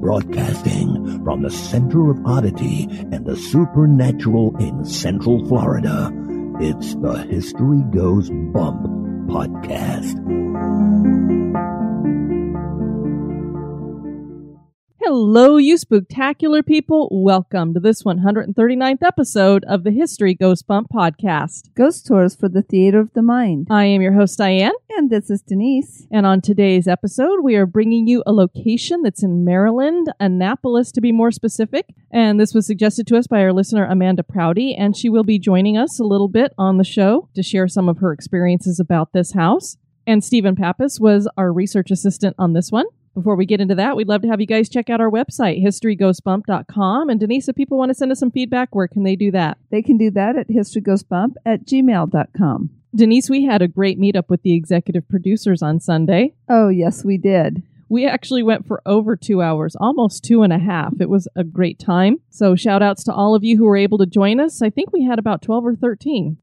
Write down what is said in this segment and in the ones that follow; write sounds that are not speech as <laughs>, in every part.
Broadcasting from the center of oddity and the supernatural in Central Florida, it's the History Goes Bump podcast. Hello, you spooktacular people. Welcome to this 139th episode of the History Goes Bump podcast. Ghost Tours for the Theater of the Mind. I am your host, Diane. And this is Denise. And on today's episode, we are bringing you a location that's in Maryland, Annapolis to be more specific. And this was suggested to us by our listener, Amanda Prouty. And she will be joining us a little bit on the show to share some of her experiences about this house. And Stephen Pappas was our research assistant on this one. Before we get into that, we'd love to have you guys check out our website, historygoesbump.com. And Denise, if people want to send us some feedback, where can they do that? They can do that at historyghostbump at gmail.com. Denise, we had a great meetup with the executive producers on Sunday. Oh, yes, we did. We actually went for over two hours, almost two and a half. It was a great time. So, shout outs to all of you who were able to join us. I think we had about 12 or 13.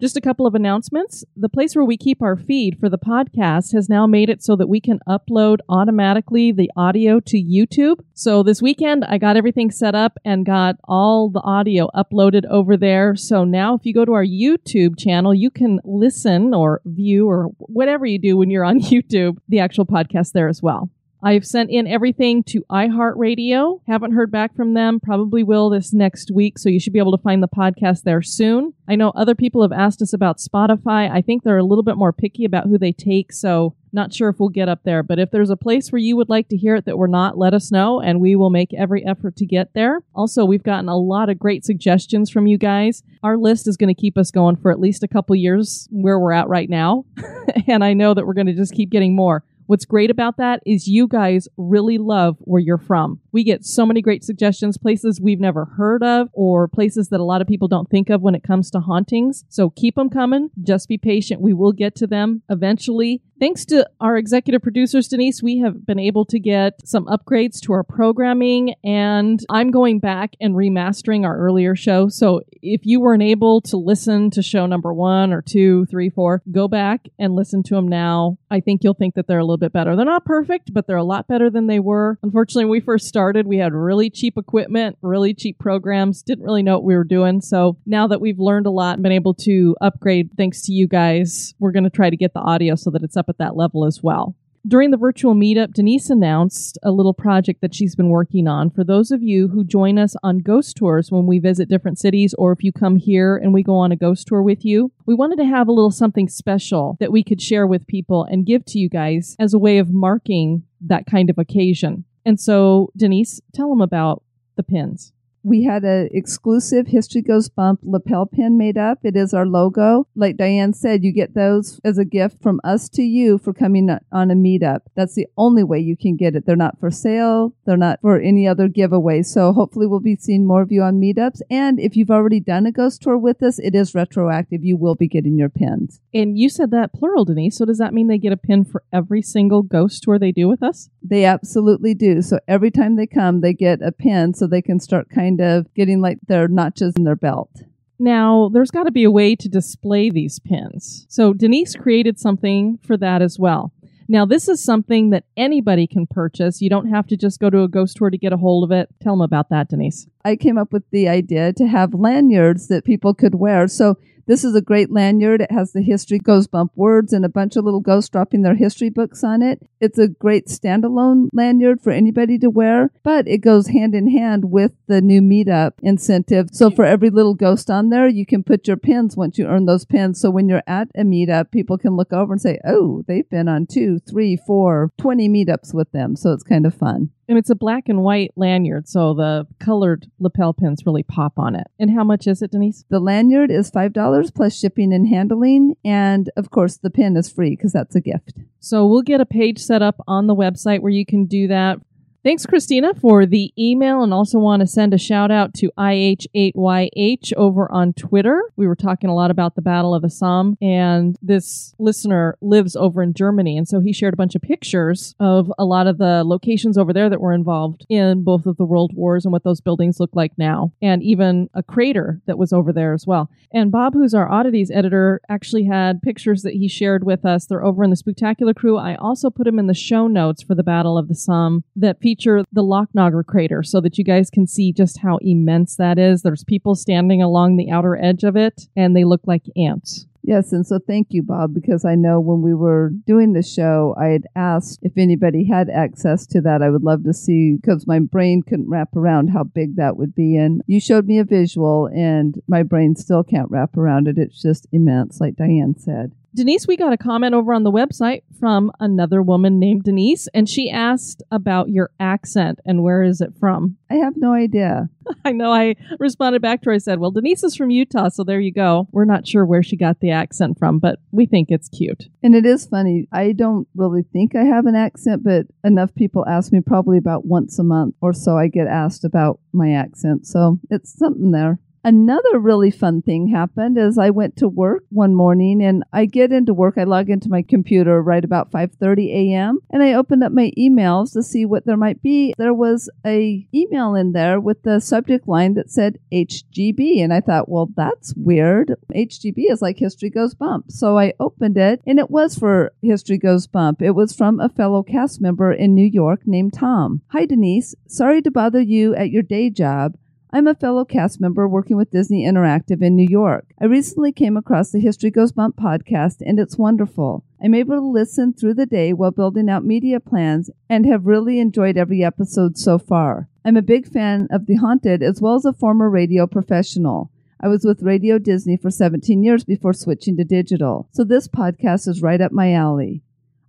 Just a couple of announcements. The place where we keep our feed for the podcast has now made it so that we can upload automatically the audio to YouTube. So this weekend, I got everything set up and got all the audio uploaded over there. So now, if you go to our YouTube channel, you can listen or view or whatever you do when you're on <laughs> YouTube, the actual podcast there as well. I've sent in everything to iHeartRadio. Haven't heard back from them. Probably will this next week. So you should be able to find the podcast there soon. I know other people have asked us about Spotify. I think they're a little bit more picky about who they take. So not sure if we'll get up there. But if there's a place where you would like to hear it that we're not, let us know and we will make every effort to get there. Also, we've gotten a lot of great suggestions from you guys. Our list is going to keep us going for at least a couple years where we're at right now. <laughs> and I know that we're going to just keep getting more. What's great about that is you guys really love where you're from. We get so many great suggestions, places we've never heard of, or places that a lot of people don't think of when it comes to hauntings. So keep them coming. Just be patient. We will get to them eventually. Thanks to our executive producers, Denise, we have been able to get some upgrades to our programming, and I'm going back and remastering our earlier show. So if you weren't able to listen to show number one or two, three, four, go back and listen to them now. I think you'll think that they're a little bit better. They're not perfect, but they're a lot better than they were. Unfortunately, when we first started, we had really cheap equipment, really cheap programs, didn't really know what we were doing. So now that we've learned a lot and been able to upgrade thanks to you guys, we're going to try to get the audio so that it's up at that level as well. During the virtual meetup, Denise announced a little project that she's been working on. For those of you who join us on ghost tours when we visit different cities, or if you come here and we go on a ghost tour with you, we wanted to have a little something special that we could share with people and give to you guys as a way of marking that kind of occasion. And so, Denise, tell them about the pins we had an exclusive History Goes Bump lapel pin made up. It is our logo. Like Diane said, you get those as a gift from us to you for coming on a meetup. That's the only way you can get it. They're not for sale. They're not for any other giveaway. So hopefully we'll be seeing more of you on meetups. And if you've already done a ghost tour with us, it is retroactive. You will be getting your pins. And you said that plural, Denise. So does that mean they get a pin for every single ghost tour they do with us? They absolutely do. So every time they come, they get a pin so they can start kind of getting like their notches in their belt. Now, there's got to be a way to display these pins. So Denise created something for that as well. Now, this is something that anybody can purchase. You don't have to just go to a ghost tour to get a hold of it. Tell them about that, Denise. I came up with the idea to have lanyards that people could wear. So this is a great lanyard. It has the history Goes Bump words and a bunch of little ghosts dropping their history books on it. It's a great standalone lanyard for anybody to wear, but it goes hand in hand with the new meetup incentive. So for every little ghost on there, you can put your pins once you earn those pins. So when you're at a meetup, people can look over and say, oh, they've been on two, three, four, 20 meetups with them. So it's kind of fun. And it's a black and white lanyard, so the colored lapel pins really pop on it. And how much is it, Denise? The lanyard is $5 plus shipping and handling. And of course, the pin is free because that's a gift. So we'll get a page set up on the website where you can do that. Thanks, Christina, for the email, and also want to send a shout out to IH8YH over on Twitter. We were talking a lot about the Battle of Somme, and this listener lives over in Germany, and so he shared a bunch of pictures of a lot of the locations over there that were involved in both of the world wars and what those buildings look like now, and even a crater that was over there as well. And Bob, who's our oddities editor, actually had pictures that he shared with us. They're over in the Spooktacular Crew. I also put them in the show notes for the Battle of the Somme that feature the Lochnagar crater so that you guys can see just how immense that is. There's people standing along the outer edge of it, and they look like ants. Yes, and so thank you, Bob, because I know when we were doing the show, I had asked if anybody had access to that. I would love to see, because my brain couldn't wrap around how big that would be. And you showed me a visual, and my brain still can't wrap around it. It's just immense, like Diane said. Denise, we got a comment over on the website from another woman named Denise, and she asked about your accent and where is it from? <laughs> I have no idea. I know I responded back to her. I said, Well, Denise is from Utah, so there you go. We're not sure where she got the accent from, but we think it's cute. And it is funny. I don't really think I have an accent, but enough people ask me probably about once a month or so I get asked about my accent. So it's something there. Another really fun thing happened as I went to work one morning and I get into work. I log into my computer right about 5:30 a.m. and I opened up my emails to see what there might be. There was a email in there with the subject line that said HGB and I thought, "Well, that's weird. HGB is like History Goes Bump." So I opened it and it was for History Goes Bump. It was from a fellow cast member in New York named Tom. Hi Denise, sorry to bother you at your day job. I'm a fellow cast member working with Disney Interactive in New York. I recently came across the History Goes Bump podcast, and it's wonderful. I'm able to listen through the day while building out media plans and have really enjoyed every episode so far. I'm a big fan of The Haunted as well as a former radio professional. I was with Radio Disney for 17 years before switching to digital, so this podcast is right up my alley.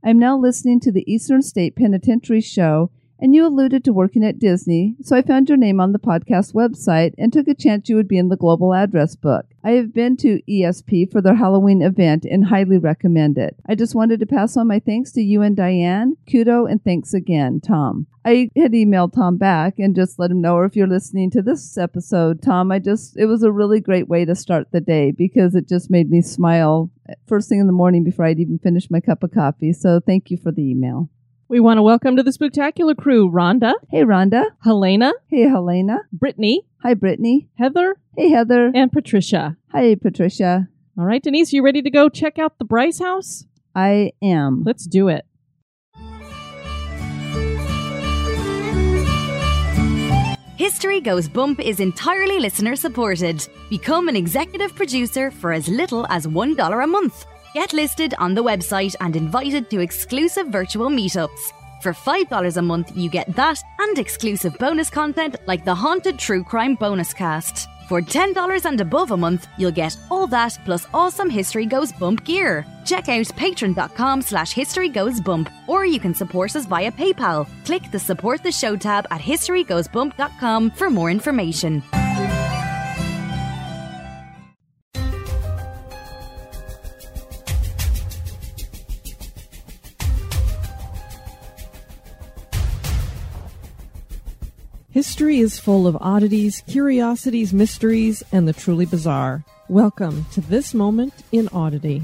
I'm now listening to the Eastern State Penitentiary show and you alluded to working at Disney, so I found your name on the podcast website and took a chance you would be in the global address book. I have been to ESP for their Halloween event and highly recommend it. I just wanted to pass on my thanks to you and Diane. Kudo and thanks again, Tom. I had emailed Tom back and just let him know, or if you're listening to this episode, Tom, I just, it was a really great way to start the day because it just made me smile first thing in the morning before I'd even finished my cup of coffee. So thank you for the email. We want to welcome to the Spooktacular crew Rhonda, Hey, Rhonda. Helena, Hey, Helena. Brittany, Hi, Brittany. Heather, Hey, Heather. and Patricia. Hi, Patricia. All right, Denise, you ready to go check out the Brice house? I am. Let's do it. History Goes Bump is entirely listener supported. Become an executive producer for as little as $1 a month. Get listed on the website and invited to exclusive virtual meetups. For $5 a month, you get that and exclusive bonus content like the Haunted True Crime Bonus Cast. For $10 and above a month, you'll get all that plus awesome History Goes Bump gear. Check out patreon.com slash history goes bump, or you can support us via PayPal. Click the support the show tab at historygoesbump.com for more information. History is full of oddities, curiosities, mysteries, and the truly bizarre. Welcome to this moment in oddity.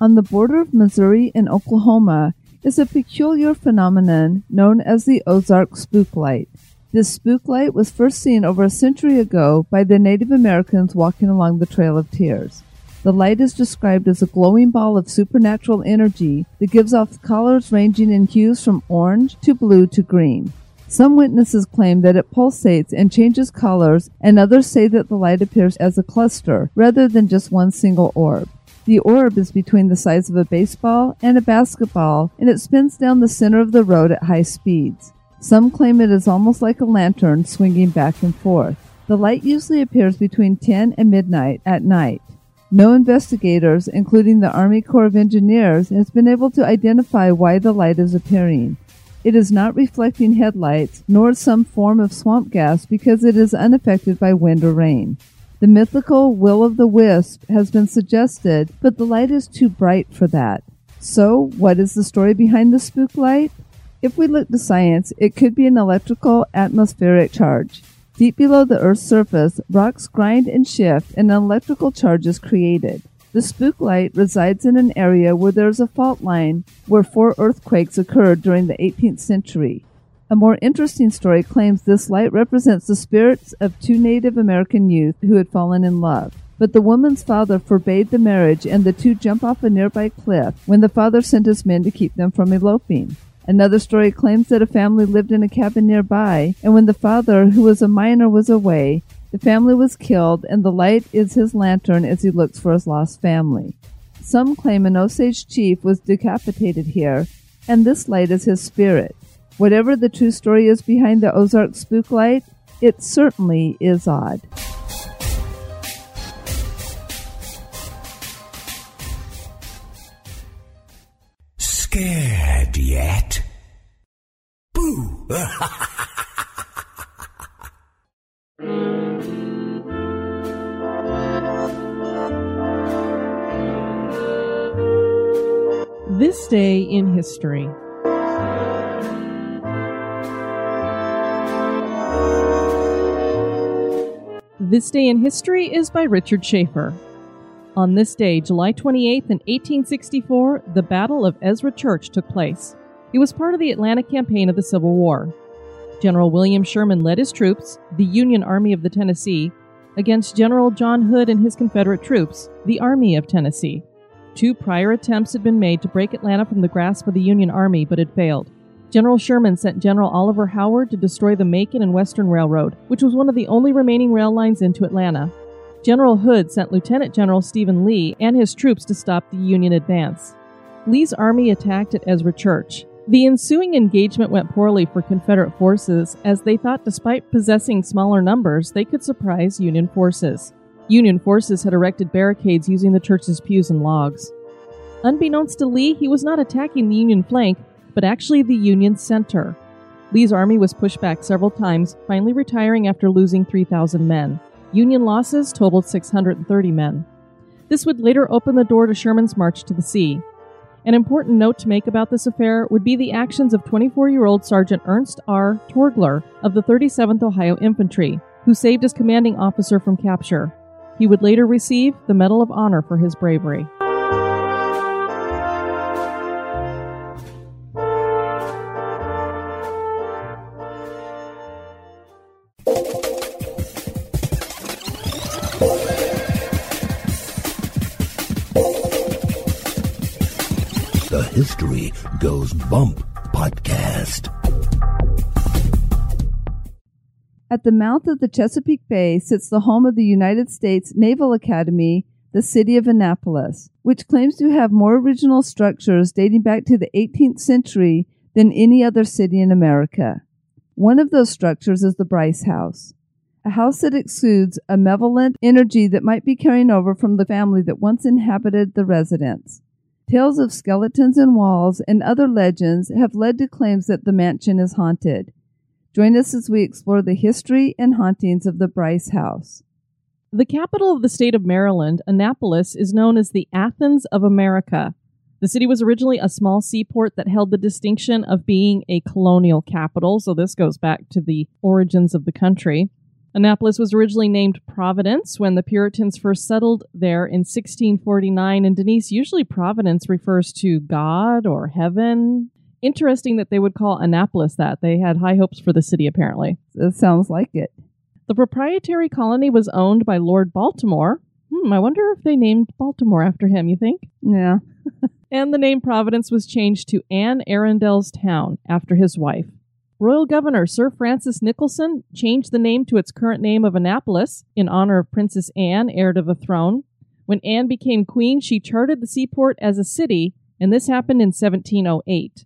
On the border of Missouri and Oklahoma is a peculiar phenomenon known as the Ozark Spook Light. This spook light was first seen over a century ago by the Native Americans walking along the Trail of Tears. The light is described as a glowing ball of supernatural energy that gives off colors ranging in hues from orange to blue to green. Some witnesses claim that it pulsates and changes colors, and others say that the light appears as a cluster rather than just one single orb. The orb is between the size of a baseball and a basketball, and it spins down the center of the road at high speeds. Some claim it is almost like a lantern swinging back and forth. The light usually appears between 10 and midnight at night. No investigators, including the Army Corps of Engineers, has been able to identify why the light is appearing. It is not reflecting headlights nor some form of swamp gas because it is unaffected by wind or rain. The mythical will o' the wisp has been suggested, but the light is too bright for that. So, what is the story behind the spook light? If we look to science, it could be an electrical atmospheric charge. Deep below the Earth's surface, rocks grind and shift and an electrical charge is created. The spook light resides in an area where there is a fault line where four earthquakes occurred during the 18th century. A more interesting story claims this light represents the spirits of two Native American youth who had fallen in love. But the woman's father forbade the marriage, and the two jump off a nearby cliff when the father sent his men to keep them from eloping. Another story claims that a family lived in a cabin nearby, and when the father, who was a miner, was away, the family was killed, and the light is his lantern as he looks for his lost family. Some claim an Osage chief was decapitated here, and this light is his spirit. Whatever the true story is behind the Ozark spook light, it certainly is odd. Scared yet? Boo! This day in history. This Day in History is by Richard Schaefer. On this day, July 28th, in 1864, the Battle of Ezra Church took place. It was part of the Atlanta campaign of the Civil War. General William Sherman led his troops, the Union Army of the Tennessee, against General John Hood and his Confederate troops, the Army of Tennessee. Two prior attempts had been made to break Atlanta from the grasp of the Union Army, but had failed. General Sherman sent General Oliver Howard to destroy the Macon and Western Railroad, which was one of the only remaining rail lines into Atlanta. General Hood sent Lieutenant General Stephen Lee and his troops to stop the Union advance. Lee's army attacked at Ezra Church. The ensuing engagement went poorly for Confederate forces as they thought despite possessing smaller numbers, they could surprise Union forces. Union forces had erected barricades using the church's pews and logs. Unbeknownst to Lee, he was not attacking the Union flank, but actually the Union center. Lee's army was pushed back several times, finally retiring after losing 3,000 men. Union losses totaled 630 men. This would later open the door to Sherman's march to the sea. An important note to make about this affair would be the actions of 24 year old Sergeant Ernst R. Torgler of the 37th Ohio Infantry, who saved his commanding officer from capture. He would later receive the Medal of Honor for his bravery. History Goes Bump podcast. At the mouth of the Chesapeake Bay sits the home of the United States Naval Academy, the city of Annapolis, which claims to have more original structures dating back to the 18th century than any other city in America. One of those structures is the Brice House, a house that exudes a malevolent energy that might be carrying over from the family that once inhabited the residence. Tales of skeletons in walls and other legends have led to claims that the mansion is haunted. Join us as we explore the history and hauntings of the Brice House. The capital of the state of Maryland, Annapolis, is known as the Athens of America. The city was originally a small seaport that held the distinction of being a colonial capital, so this goes back to the origins of the country. Annapolis was originally named Providence when the Puritans first settled there in 1649. And Denise, usually Providence refers to God or heaven. Interesting that they would call Annapolis that. They had high hopes for the city, apparently. It sounds like it. The proprietary colony was owned by Lord Baltimore. Hmm, I wonder if they named Baltimore after him, you think? Yeah. <laughs> And the name Providence was changed to Anne Arundel's Town after his wife. Royal Governor Sir Francis Nicholson changed the name to its current name of Annapolis in honor of Princess Anne, heir to the throne. When Anne became queen, she chartered the seaport as a city, and this happened in 1708.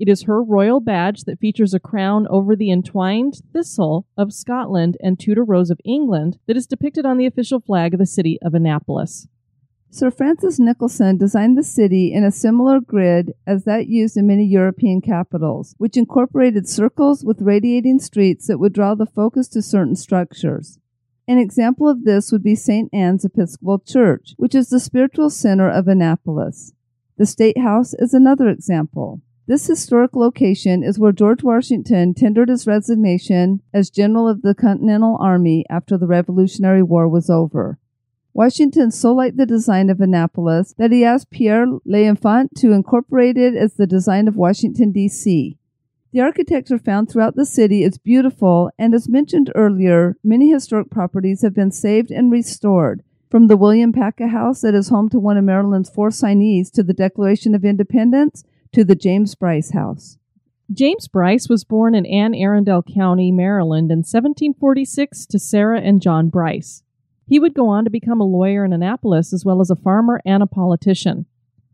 It is her royal badge that features a crown over the entwined thistle of Scotland and Tudor rose of England that is depicted on the official flag of the city of Annapolis. Sir Francis Nicholson designed the city in a similar grid as that used in many European capitals, which incorporated circles with radiating streets that would draw the focus to certain structures. An example of this would be St. Anne's Episcopal Church, which is the spiritual center of Annapolis. The State House is another example. This historic location is where George Washington tendered his resignation as General of the Continental Army after the Revolutionary War was over. Washington so liked the design of Annapolis that he asked Pierre L'Enfant to incorporate it as the design of Washington, D.C. The architecture found throughout the city is beautiful, and as mentioned earlier, many historic properties have been saved and restored, from the William Paca House that is home to one of Maryland's four signees to the Declaration of Independence to the James Brice House. James Brice was born in Anne Arundel County, Maryland in 1746 to Sarah and John Brice. He would go on to become a lawyer in Annapolis as well as a farmer and a politician.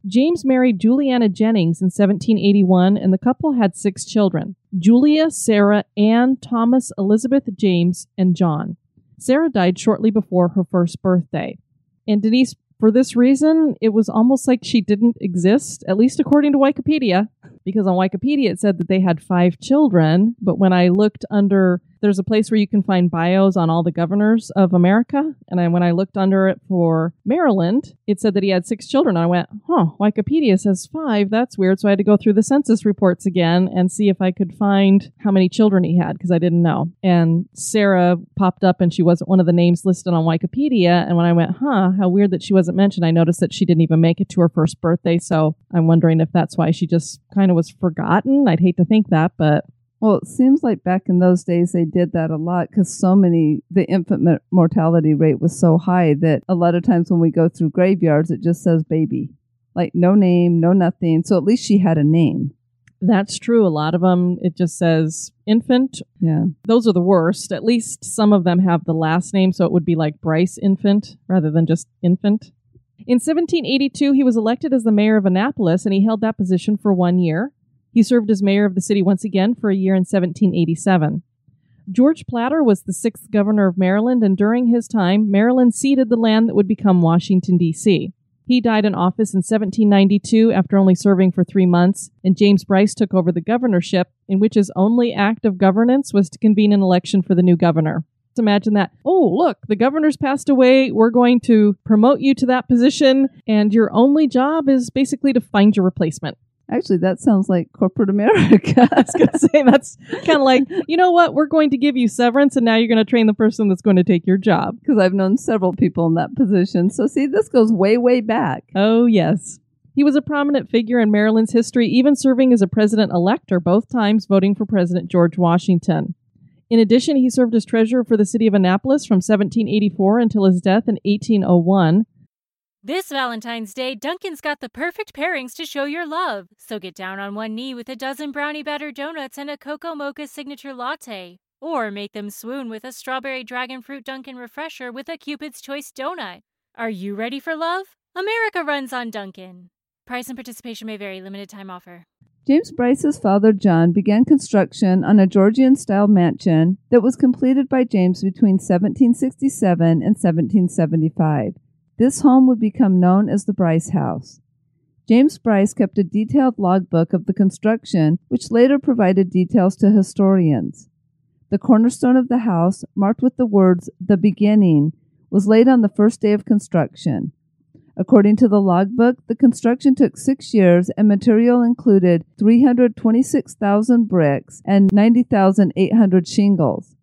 James married Juliana Jennings in 1781, and the couple had six children Julia, Sarah, Anne, Thomas, Elizabeth, James, and John. Sarah died shortly before her first birthday. And Denise, for this reason, it was almost like she didn't exist, at least according to Wikipedia, because on Wikipedia it said that they had five children. But when I looked under there's a place where you can find bios on all the governors of America. And I, when I looked under it for Maryland, it said that he had six children. I went, huh, Wikipedia says five. That's weird. So I had to go through the census reports again and see if I could find how many children he had because I didn't know. And Sarah popped up and she wasn't one of the names listed on Wikipedia. And when I went, huh, how weird that she wasn't mentioned, I noticed that she didn't even make it to her first birthday. So I'm wondering if that's why she just kind of was forgotten. I'd hate to think that, but well, it seems like back in those days they did that a lot because so many, the infant mortality rate was so high that a lot of times when we go through graveyards, it just says baby. Like no name, no nothing. So at least she had a name. That's true. A lot of them, it just says infant. Yeah. Those are the worst. At least some of them have the last name, so it would be like Brice Infant rather than just infant. In 1782, he was elected as the mayor of Annapolis, and he held that position for one year. He served as mayor of the city once again for a year in 1787. George Plater was the sixth governor of Maryland, and during his time, Maryland ceded the land that would become Washington, D.C. He died in office in 1792 after only serving for three months, and James Brice took over the governorship, in which his only act of governance was to convene an election for the new governor. Imagine that. Oh, look, the governor's passed away. We're going to promote you to that position, and your only job is basically to find your replacement. Actually, that sounds like corporate America. <laughs> I was going to say that's kind of like, you know what? We're going to give you severance, and now you're going to train the person that's going to take your job. Because I've known several people in that position. So, see, this goes way, way back. Oh, yes. He was a prominent figure in Maryland's history, even serving as a president elector, both times voting for President George Washington. In addition, he served as treasurer for the city of Annapolis from 1784 until his death in 1801. This Valentine's Day, Dunkin's got the perfect pairings to show your love. So get down on one knee with a dozen brownie batter donuts and a cocoa mocha signature latte. Or make them swoon with a strawberry dragon fruit Dunkin' refresher with a Cupid's Choice donut. Are you ready for love? America runs on Dunkin'. Price and participation may vary, limited time offer. James Brice's father, John, began construction on a Georgian style mansion that was completed by James between 1767 and 1775. This home would become known as the Brice House. James Brice kept a detailed logbook of the construction, which later provided details to historians. The cornerstone of the house, marked with the words the beginning, was laid on the first day of construction. According to the logbook, the construction took six years and material included 326,000 bricks and 90,800 shingles.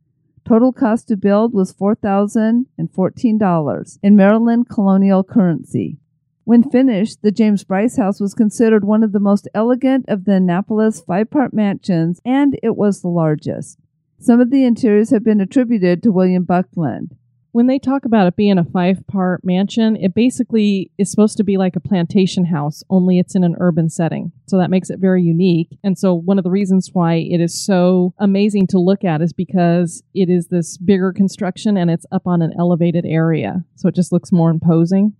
Total cost to build was $4,014 in Maryland colonial currency. When finished, the James Brice House was considered one of the most elegant of the Annapolis five part mansions, and it was the largest. Some of the interiors have been attributed to William Buckland when they talk about it being a five part mansion, it basically is supposed to be like a plantation house, only it's in an urban setting. So that makes it very unique. And so one of the reasons why it is so amazing to look at is because it is this bigger construction and it's up on an elevated area. So it just looks more imposing.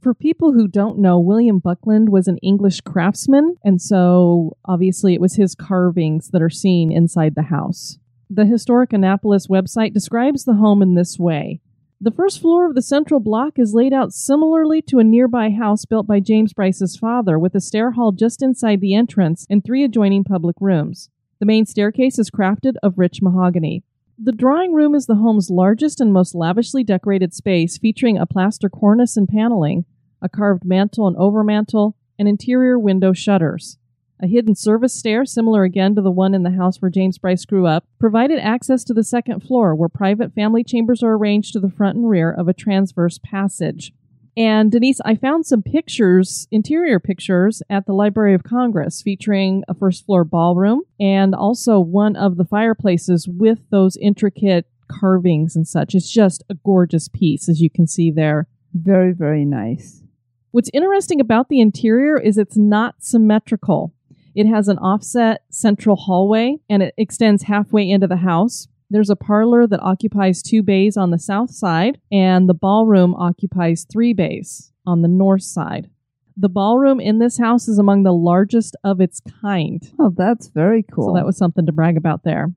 For people who don't know, William Buckland was an English craftsman. And so obviously it was his carvings that are seen inside the house. The Historic Annapolis website describes the home in this way. The first floor of the central block is laid out similarly to a nearby house built by James Brice's father, with a stair hall just inside the entrance and three adjoining public rooms. The main staircase is crafted of rich mahogany. The drawing room is the home's largest and most lavishly decorated space, featuring a plaster cornice and paneling, a carved mantel and overmantel, and interior window shutters. A hidden service stair, similar again to the one in the house where James Brice grew up, provided access to the second floor, where private family chambers are arranged to the front and rear of a transverse passage. And Denise, I found some pictures, interior pictures, at the Library of Congress featuring a first floor ballroom and also one of the fireplaces with those intricate carvings and such. It's just a gorgeous piece, as you can see there. Very, very nice. What's interesting about the interior is it's not symmetrical. It has an offset central hallway and it extends halfway into the house. There's a parlor that occupies two bays on the south side, and the ballroom occupies three bays on the north side. The ballroom in this house is among the largest of its kind. Oh, that's very cool. So that was something to brag about there.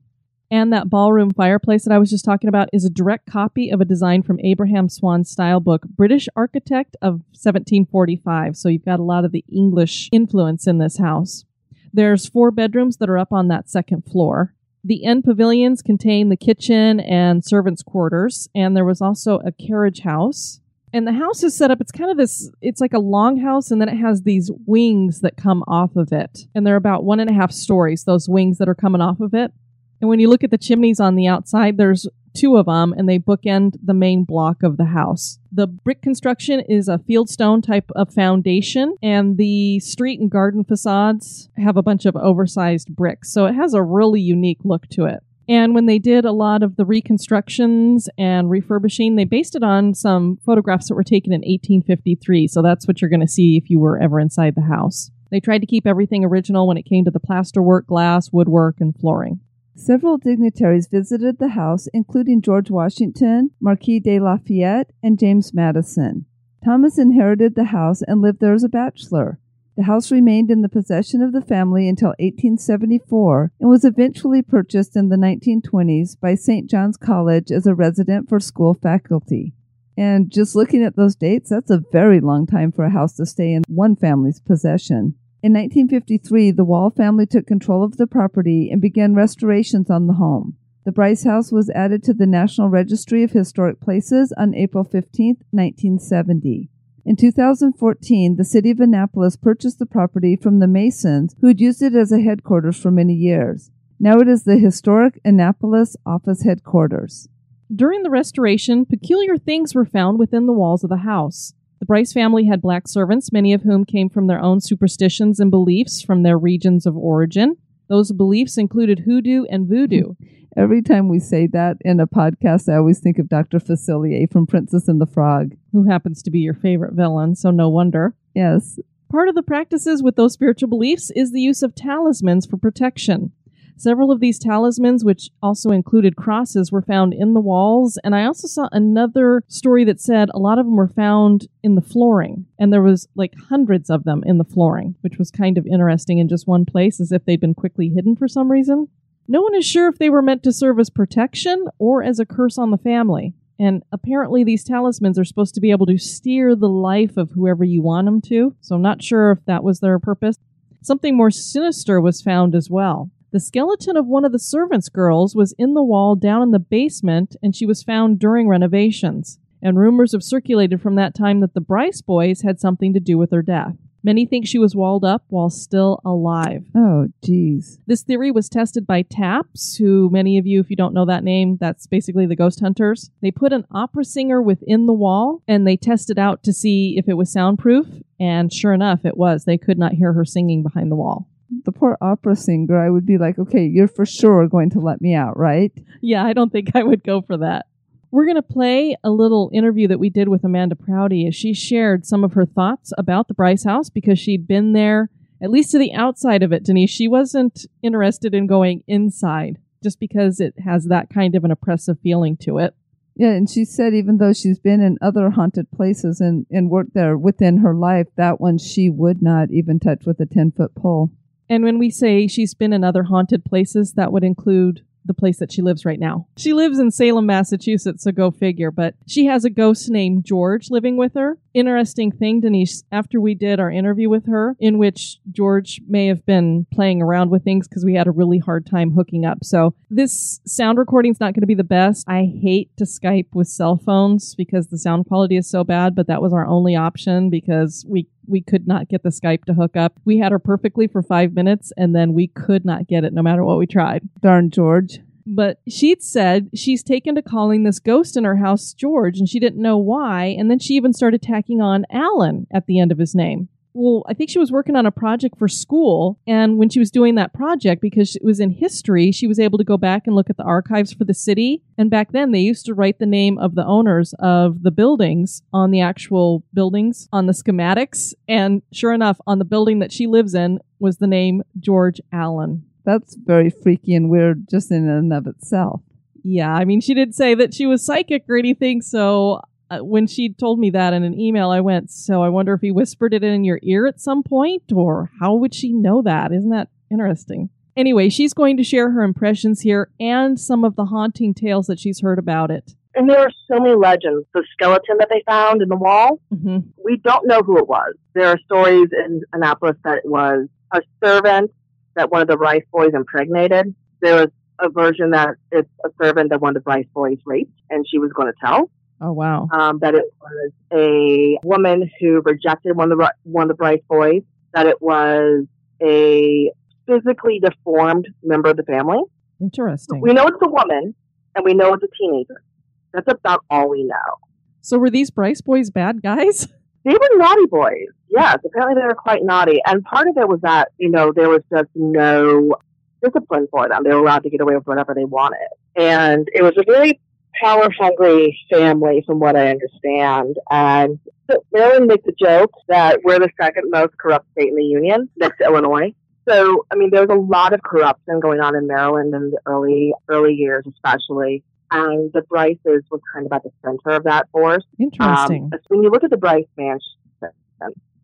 And that ballroom fireplace that I was just talking about is a direct copy of a design from Abraham Swan's style book, British Architect of 1745. So you've got a lot of the English influence in this house. There's four bedrooms that are up on that second floor. The end pavilions contain the kitchen and servants' quarters, and there was also a carriage house. And the house is set up, it's kind of this, it's like a long house, and then it has these wings that come off of it. And they're about one and a half stories, those wings that are coming off of it. And when you look at the chimneys on the outside, there's two of them, and they bookend the main block of the house. The brick construction is a fieldstone type of foundation, and the street and garden facades have a bunch of oversized bricks. So it has a really unique look to it. And when they did a lot of the reconstructions and refurbishing, they based it on some photographs that were taken in 1853. So that's what you're going to see if you were ever inside the house. They tried to keep everything original when it came to the plasterwork, glass, woodwork, and flooring. Several dignitaries visited the house, including George Washington, Marquis de Lafayette, and James Madison. Thomas inherited the house and lived there as a bachelor. The house remained in the possession of the family until 1874 and was eventually purchased in the 1920s by St. John's College as a resident for school faculty. And just looking at those dates, that's a very long time for a house to stay in one family's possession. In 1953, the Wall family took control of the property and began restorations on the home. The Brice House was added to the National Registry of Historic Places on April 15, 1970. In 2014, the city of Annapolis purchased the property from the Masons, who had used it as a headquarters for many years. Now it is the historic Annapolis office headquarters. During the restoration, peculiar things were found within the walls of the house. The Brice family had black servants, many of whom came from their own superstitions and beliefs from their regions of origin. Those beliefs included hoodoo and voodoo. <laughs> Every time we say that in a podcast, I always think of Dr. Facilier from Princess and the Frog. Who happens to be your favorite villain, so no wonder. Yes. Part of the practices with those spiritual beliefs is the use of talismans for protection. Several of these talismans, which also included crosses, were found in the walls. And I also saw another story that said a lot of them were found in the flooring. And there was like hundreds of them in the flooring, which was kind of interesting in just one place, as if they'd been quickly hidden for some reason. No one is sure if they were meant to serve as protection or as a curse on the family. And apparently, these talismans are supposed to be able to steer the life of whoever you want them to. So I'm not sure if that was their purpose. Something more sinister was found as well. The skeleton of one of the servants' girls was in the wall down in the basement, and she was found during renovations. And rumors have circulated from that time that the Brice boys had something to do with her death. Many think she was walled up while still alive. Oh, geez. This theory was tested by TAPS, who many of you, if you don't know that name, that's basically the ghost hunters. They put an opera singer within the wall and they tested out to see if it was soundproof. And sure enough, it was. They could not hear her singing behind the wall the poor opera singer, I would be like, okay, you're for sure going to let me out, right? Yeah, I don't think I would go for that. We're going to play a little interview that we did with Amanda Prouty as she shared some of her thoughts about the Brice House because she'd been there, at least to the outside of it, Denise. She wasn't interested in going inside just because it has that kind of an oppressive feeling to it. Yeah, and she said even though she's been in other haunted places and, and worked there within her life, that one she would not even touch with a 10 foot pole. And when we say she's been in other haunted places, that would include the place that she lives right now. She lives in Salem, Massachusetts, so go figure. But she has a ghost named George living with her. Interesting thing, Denise, after we did our interview with her, in which George may have been playing around with things because we had a really hard time hooking up. So this sound recording's not going to be the best. I hate to Skype with cell phones because the sound quality is so bad, but that was our only option because we we could not get the Skype to hook up. We had her perfectly for five minutes and then we could not get it no matter what we tried. Darn George. But she'd said she's taken to calling this ghost in her house George and she didn't know why. And then she even started tacking on Alan at the end of his name well, I think she was working on a project for school. And when she was doing that project, because it was in history, she was able to go back and look at the archives for the city. And back then, they used to write the name of the owners of the buildings on the actual buildings, on the schematics. And sure enough, on the building that she lives in was the name George Allen. That's very freaky and weird just in and of itself. Yeah, I mean, she didn't say that she was psychic or anything, so uh, when she told me that in an email, I went, so I wonder if he whispered it in your ear at some point, or how would she know that? Isn't that interesting? Anyway, she's going to share her impressions here and some of the haunting tales that she's heard about it. And there are so many legends. The skeleton that they found in the wall, mm-hmm. we don't know who it was. There are stories in Annapolis that it was a servant that one of the Rice boys impregnated. There was a version that it's a servant that one of the Rice boys raped, and she was going to tell. Oh wow! Um, that it was a woman who rejected one of the one of the Brice boys. That it was a physically deformed member of the family. Interesting. We know it's a woman, and we know it's a teenager. That's about all we know. So were these Brice boys bad guys? <laughs> They were naughty boys. Yes, apparently they were quite naughty, and part of it was that you know there was just no discipline for them. They were allowed to get away with whatever they wanted, and it was a very power hungry family, from what I understand. And Maryland makes a joke that we're the second most corrupt state in the union, next to Illinois. So, I mean, there was a lot of corruption going on in Maryland in the early early years, especially. And the Brices was kind of at the center of that force. Interesting. Um, when you look at the Brice mansion,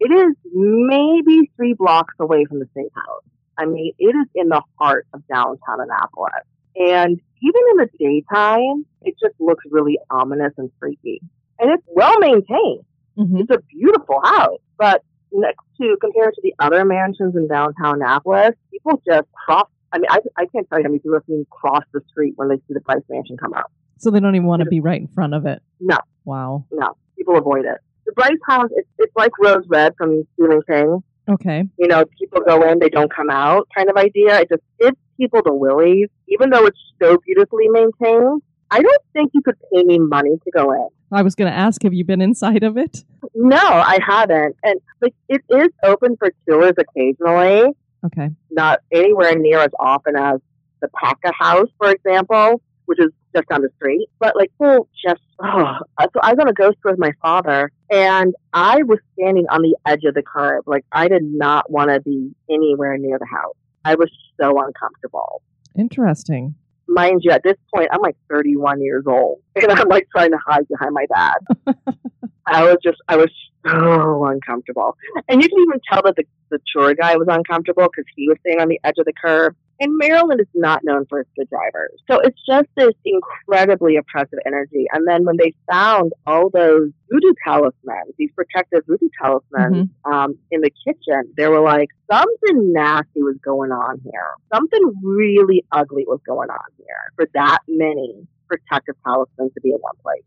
it is maybe three blocks away from the State House. I mean, it is in the heart of downtown Annapolis. And even in the daytime, it just looks really ominous and freaky. And it's well maintained. Mm-hmm. It's a beautiful house. But next to, compared to the other mansions in downtown Annapolis, people just cross. I mean, I, I can't tell you how many people have seen cross the street when they see the Brice Mansion come up. So they don't even want to be right in front of it. No. Wow. No. People avoid it. The Brice house, it's, it's like Rose Red from Stephen King. Okay. You know, people go in, they don't come out kind of idea. It just gives people the willies, even though it's so beautifully maintained. I don't think you could pay me money to go in. I was going to ask, have you been inside of it? No, I haven't. And like, it is open for tours occasionally. Okay. Not anywhere near as often as the Paca House, for example, which is just down the street. But like, well, just oh. so I was on a ghost tour with my father, and I was standing on the edge of the curb. Like, I did not want to be anywhere near the house. I was so uncomfortable. Interesting. Mind you, at this point, I'm like 31 years old, and I'm like trying to hide behind my dad. <laughs> I was just, I was so uncomfortable. And you can even tell that the, the tour guy was uncomfortable because he was staying on the edge of the curb. And Maryland is not known for its good drivers. So it's just this incredibly oppressive energy. And then when they found all those voodoo talismans, these protective voodoo talismans Mm-hmm. um, in the kitchen, they were like, something nasty was going on here. Something really ugly was going on here for that many protective talismans to be in one place.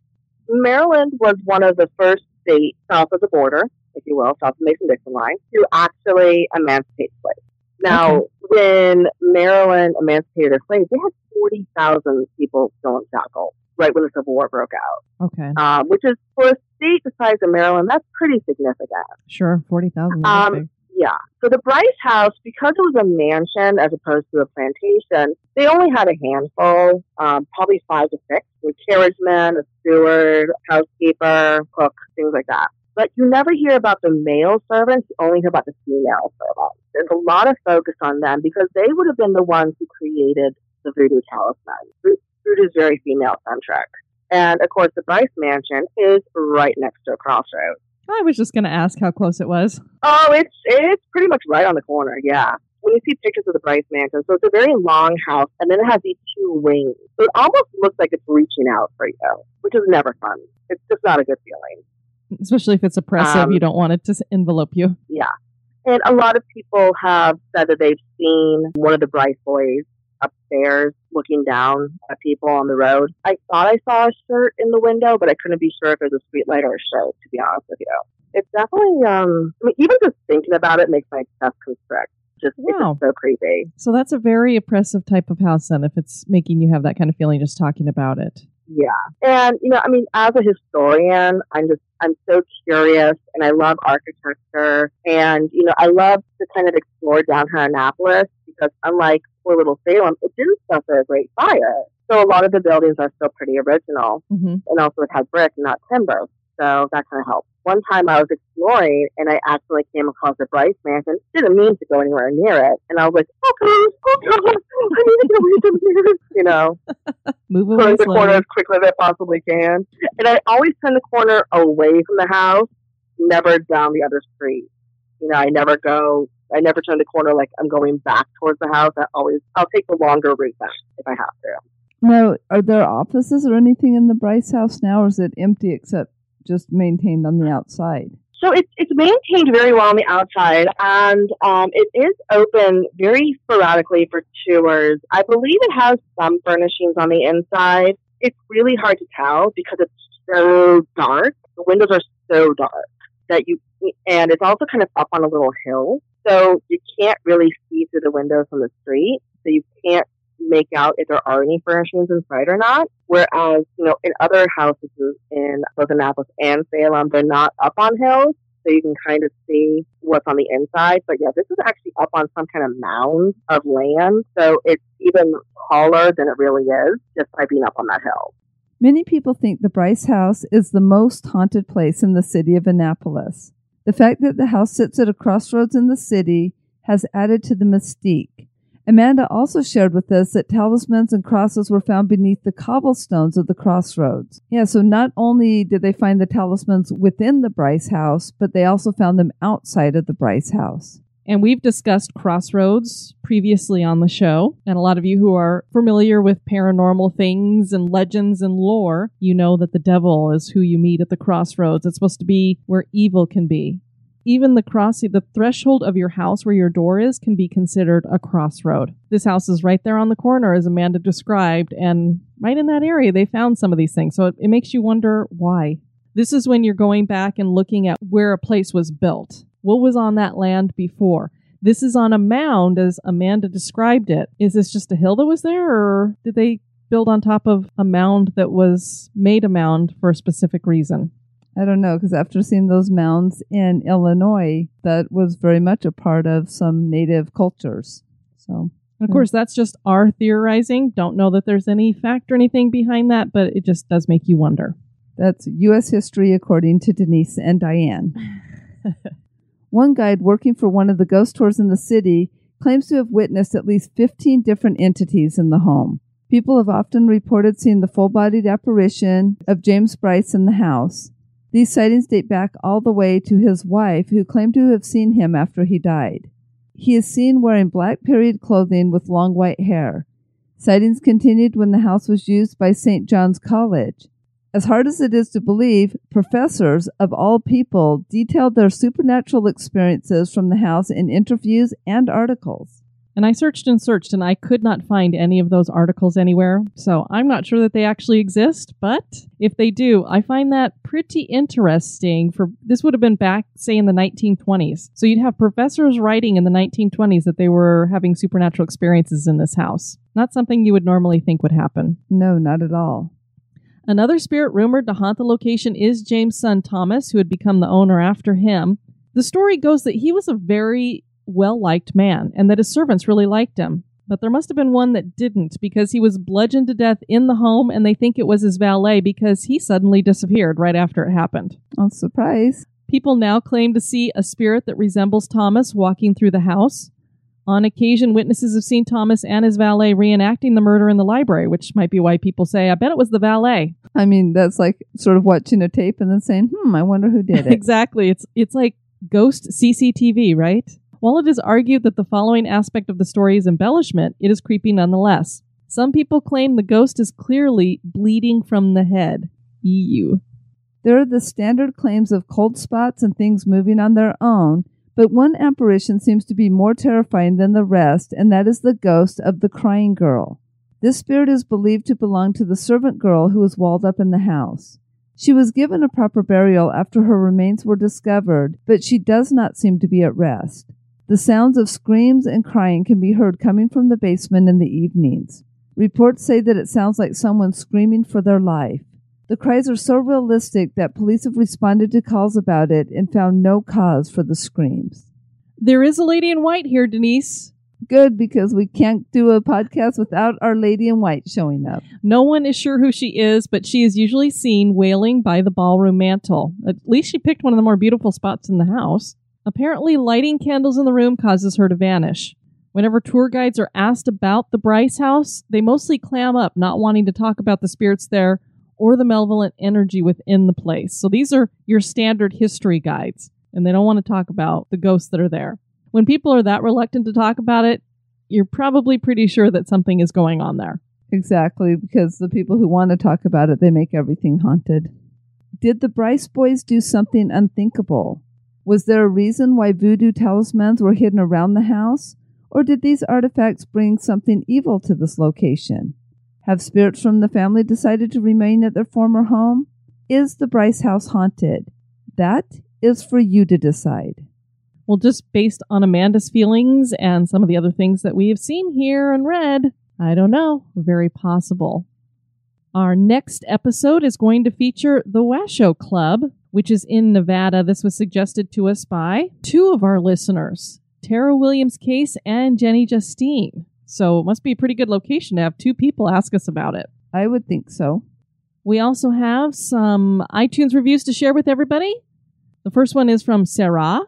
Maryland was one of the first states south of the border, if you will, south of the Mason-Dixon line, to actually emancipate slaves. Now, when Maryland emancipated their slaves, they had 40,000 people still in shackles right when the Civil War broke out, Okay. um, which is, for a state the size of Maryland, that's pretty significant. Sure. 40,000. Um, Yeah. So the Brice House, because it was a mansion as opposed to a plantation, they only had a handful, um, probably five to six. A carriage man, a steward, housekeeper, cook, things like that. But you never hear about the male servants, you only hear about the female servants. There's a lot of focus on them because they would have been the ones who created the voodoo talisman. Voodoo is very female centric. And of course, the Brice Mansion is right next to a crossroads. I was just going to ask how close it was. Oh, it's it's pretty much right on the corner. Yeah, when you see pictures of the Brice Mansion, so it's a very long house, and then it has these two wings. So it almost looks like it's reaching out for you, which is never fun. It's just not a good feeling. Especially if it's oppressive, Um, you don't want it to envelope you. Yeah. And a lot of people have said that they've seen one of the Brice boys upstairs looking down at people on the road. I thought I saw a shirt in the window, but I couldn't be sure if it was a street light or a shirt, to be honest with you. It's definitely, um, I mean, even just thinking about it makes my chest constrict. Just, it's Wow. just so creepy. So that's a very oppressive type of house, then, if it's making you have that kind of feeling just talking about it. Yeah. And, you know, I mean, as a historian, I'm just, I'm so curious and I love architecture. And, you know, I love to kind of explore downtown Annapolis because unlike poor little Salem, it didn't suffer a great fire. So a lot of the buildings are still pretty original hmm and also it had brick, not timber. So that kind of helped. One time I was exploring and I actually came across a Brice Mansion. Didn't mean to go anywhere near it. And I was like, oh gosh, oh gosh, I need to get away from here. <laughs> You know, <laughs> Move away the corner as quickly as I possibly can. And I always turn the corner away from the house, never down the other street. You know, I never go, I never turn the corner like I'm going back towards the house. I always, I'll take the longer route back if I have to. Now, are there offices or anything in the Brice house now, or is it empty except just maintained on the outside? So it's it's maintained very well on the outside, and um, it is open very sporadically for tours. I believe it has some furnishings on the inside. It's really hard to tell because it's so dark. The windows are so dark that you, and it's also kind of up on a little hill, so you can't really see through the windows from the street. So you can't make out if there are any furnishings inside or not. Whereas, you know, in other houses in both Annapolis and Salem, they're not up on hills, so you can kind of see what's on the inside. But yeah, this is actually up on some kind of mound of land, so it's even taller than it really is just by being up on that hill. Many people think the Brice House is the most haunted place in the city of Annapolis. The fact that the house sits at a crossroads in the city has added to the mystique. Amanda also shared with us that talismans and crosses were found beneath the cobblestones of the crossroads. Yeah, so not only did they find the talismans within the Brice house, but they also found them outside of the Brice house. And we've discussed crossroads previously on the show. And a lot of you who are familiar with paranormal things and legends and lore, you know that the devil is who you meet at the crossroads. It's supposed to be where evil can be. Even the crossing, the threshold of your house where your door is, can be considered a crossroad. This house is right there on the corner, as Amanda described, and right in that area, they found some of these things. So it, it makes you wonder why. This is when you're going back and looking at where a place was built. What was on that land before? This is on a mound, as Amanda described it. Is this just a hill that was there, or did they build on top of a mound that was made a mound for a specific reason? I don't know, because after seeing those mounds in Illinois, that was very much a part of some native cultures. So, And of course, that's just our theorizing. Don't know that there's any fact or anything behind that, but it just does make you wonder. That's U.S. history according to Denise and Diane. <laughs> one guide working for one of the ghost tours in the city claims to have witnessed at least 15 different entities in the home. People have often reported seeing the full bodied apparition of James Brice in the house. These sightings date back all the way to his wife, who claimed to have seen him after he died. He is seen wearing black period clothing with long white hair. Sightings continued when the house was used by St. John's College. As hard as it is to believe, professors of all people detailed their supernatural experiences from the house in interviews and articles. And I searched and searched and I could not find any of those articles anywhere. So I'm not sure that they actually exist, but if they do, I find that pretty interesting for this would have been back say in the 1920s. So you'd have professors writing in the 1920s that they were having supernatural experiences in this house. Not something you would normally think would happen. No, not at all. Another spirit rumored to haunt the location is James' son Thomas, who had become the owner after him. The story goes that he was a very well liked man and that his servants really liked him. But there must have been one that didn't because he was bludgeoned to death in the home and they think it was his valet because he suddenly disappeared right after it happened. Oh, surprise. People now claim to see a spirit that resembles Thomas walking through the house. On occasion, witnesses have seen Thomas and his valet reenacting the murder in the library, which might be why people say, I bet it was the valet. I mean, that's like sort of watching a tape and then saying, hmm, I wonder who did <laughs> it. exactly. It's it's like ghost CCTV, right? While it is argued that the following aspect of the story is embellishment, it is creepy nonetheless. Some people claim the ghost is clearly bleeding from the head. EU. There are the standard claims of cold spots and things moving on their own, but one apparition seems to be more terrifying than the rest, and that is the ghost of the crying girl. This spirit is believed to belong to the servant girl who was walled up in the house. She was given a proper burial after her remains were discovered, but she does not seem to be at rest. The sounds of screams and crying can be heard coming from the basement in the evenings. Reports say that it sounds like someone screaming for their life. The cries are so realistic that police have responded to calls about it and found no cause for the screams. There is a lady in white here, Denise. Good, because we can't do a podcast without our lady in white showing up. No one is sure who she is, but she is usually seen wailing by the ballroom mantel. At least she picked one of the more beautiful spots in the house. Apparently, lighting candles in the room causes her to vanish. Whenever tour guides are asked about the Brice house, they mostly clam up, not wanting to talk about the spirits there or the malevolent energy within the place. So these are your standard history guides, and they don't want to talk about the ghosts that are there. When people are that reluctant to talk about it, you're probably pretty sure that something is going on there. Exactly, because the people who want to talk about it, they make everything haunted. Did the Brice boys do something unthinkable? Was there a reason why voodoo talismans were hidden around the house? Or did these artifacts bring something evil to this location? Have spirits from the family decided to remain at their former home? Is the Brice house haunted? That is for you to decide. Well, just based on Amanda's feelings and some of the other things that we have seen here and read, I don't know. Very possible. Our next episode is going to feature the Washoe Club, which is in Nevada. This was suggested to us by two of our listeners, Tara Williams Case and Jenny Justine. So it must be a pretty good location to have two people ask us about it. I would think so. We also have some iTunes reviews to share with everybody. The first one is from Sarah.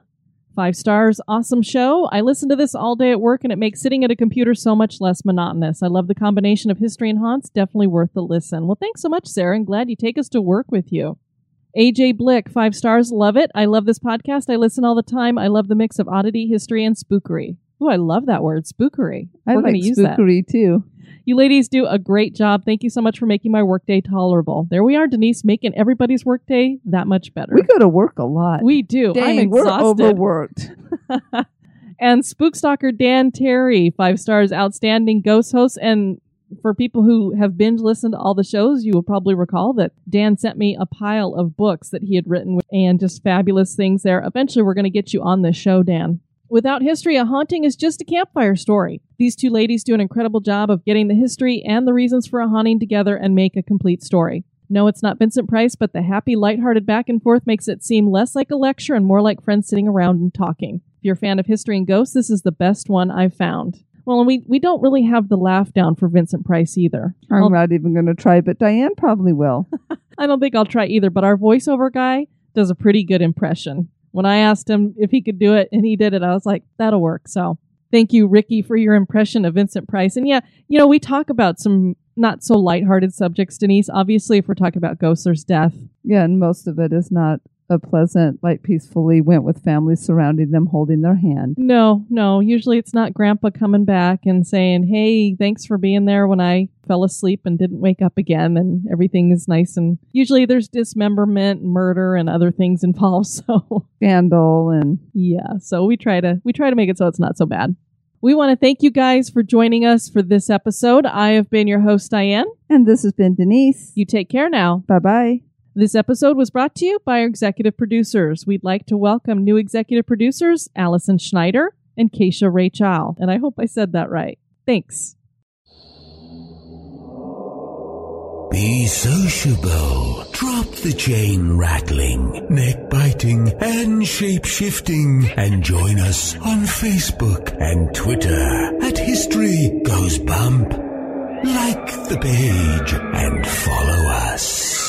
Five stars, awesome show. I listen to this all day at work and it makes sitting at a computer so much less monotonous. I love the combination of history and haunts. Definitely worth the listen. Well, thanks so much, Sarah, and glad you take us to work with you. AJ Blick, five stars, love it. I love this podcast. I listen all the time. I love the mix of oddity, history, and spookery. Oh, I love that word, spookery. I We're like gonna use that. spookery too. You ladies do a great job. Thank you so much for making my workday tolerable. There we are, Denise, making everybody's workday that much better. We go to work a lot. We do. Dang, I'm we're overworked. <laughs> and Spookstalker Dan Terry, five stars, outstanding ghost host. And for people who have binge listened to all the shows, you will probably recall that Dan sent me a pile of books that he had written and just fabulous things there. Eventually, we're going to get you on this show, Dan. Without history, a haunting is just a campfire story. These two ladies do an incredible job of getting the history and the reasons for a haunting together and make a complete story. No, it's not Vincent Price, but the happy, lighthearted back and forth makes it seem less like a lecture and more like friends sitting around and talking. If you're a fan of history and ghosts, this is the best one I've found. Well, and we, we don't really have the laugh down for Vincent Price either. I'm I'll- not even going to try, but Diane probably will. <laughs> I don't think I'll try either, but our voiceover guy does a pretty good impression. When I asked him if he could do it and he did it, I was like, that'll work. So thank you, Ricky, for your impression of Vincent Price. And yeah, you know, we talk about some not so lighthearted subjects, Denise. Obviously, if we're talking about ghosts, there's death. Yeah, and most of it is not a pleasant, like peacefully went with families surrounding them, holding their hand. No, no. Usually it's not grandpa coming back and saying, Hey, thanks for being there when I fell asleep and didn't wake up again and everything is nice and usually there's dismemberment, murder and other things involved. <laughs> So Scandal and yeah, so we try to we try to make it so it's not so bad. We want to thank you guys for joining us for this episode. I have been your host Diane. and this has been Denise. You take care now. Bye bye. This episode was brought to you by our executive producers. We'd like to welcome new executive producers Allison Schneider and Keisha Ray Chow. And I hope I said that right. Thanks. Be sociable. Drop the chain rattling, neck biting, and shape shifting. And join us on Facebook and Twitter at History Goes Bump. Like the page and follow us.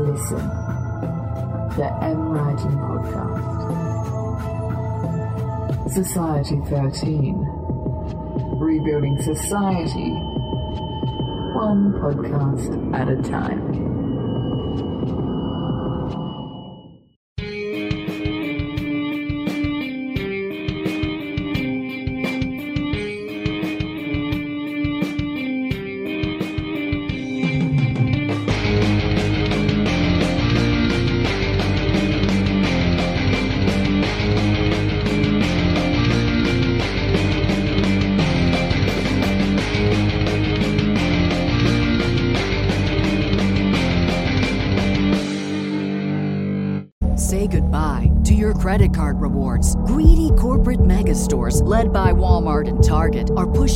Listen, The M Writing Podcast, Society 13, Rebuilding Society, one podcast at a time.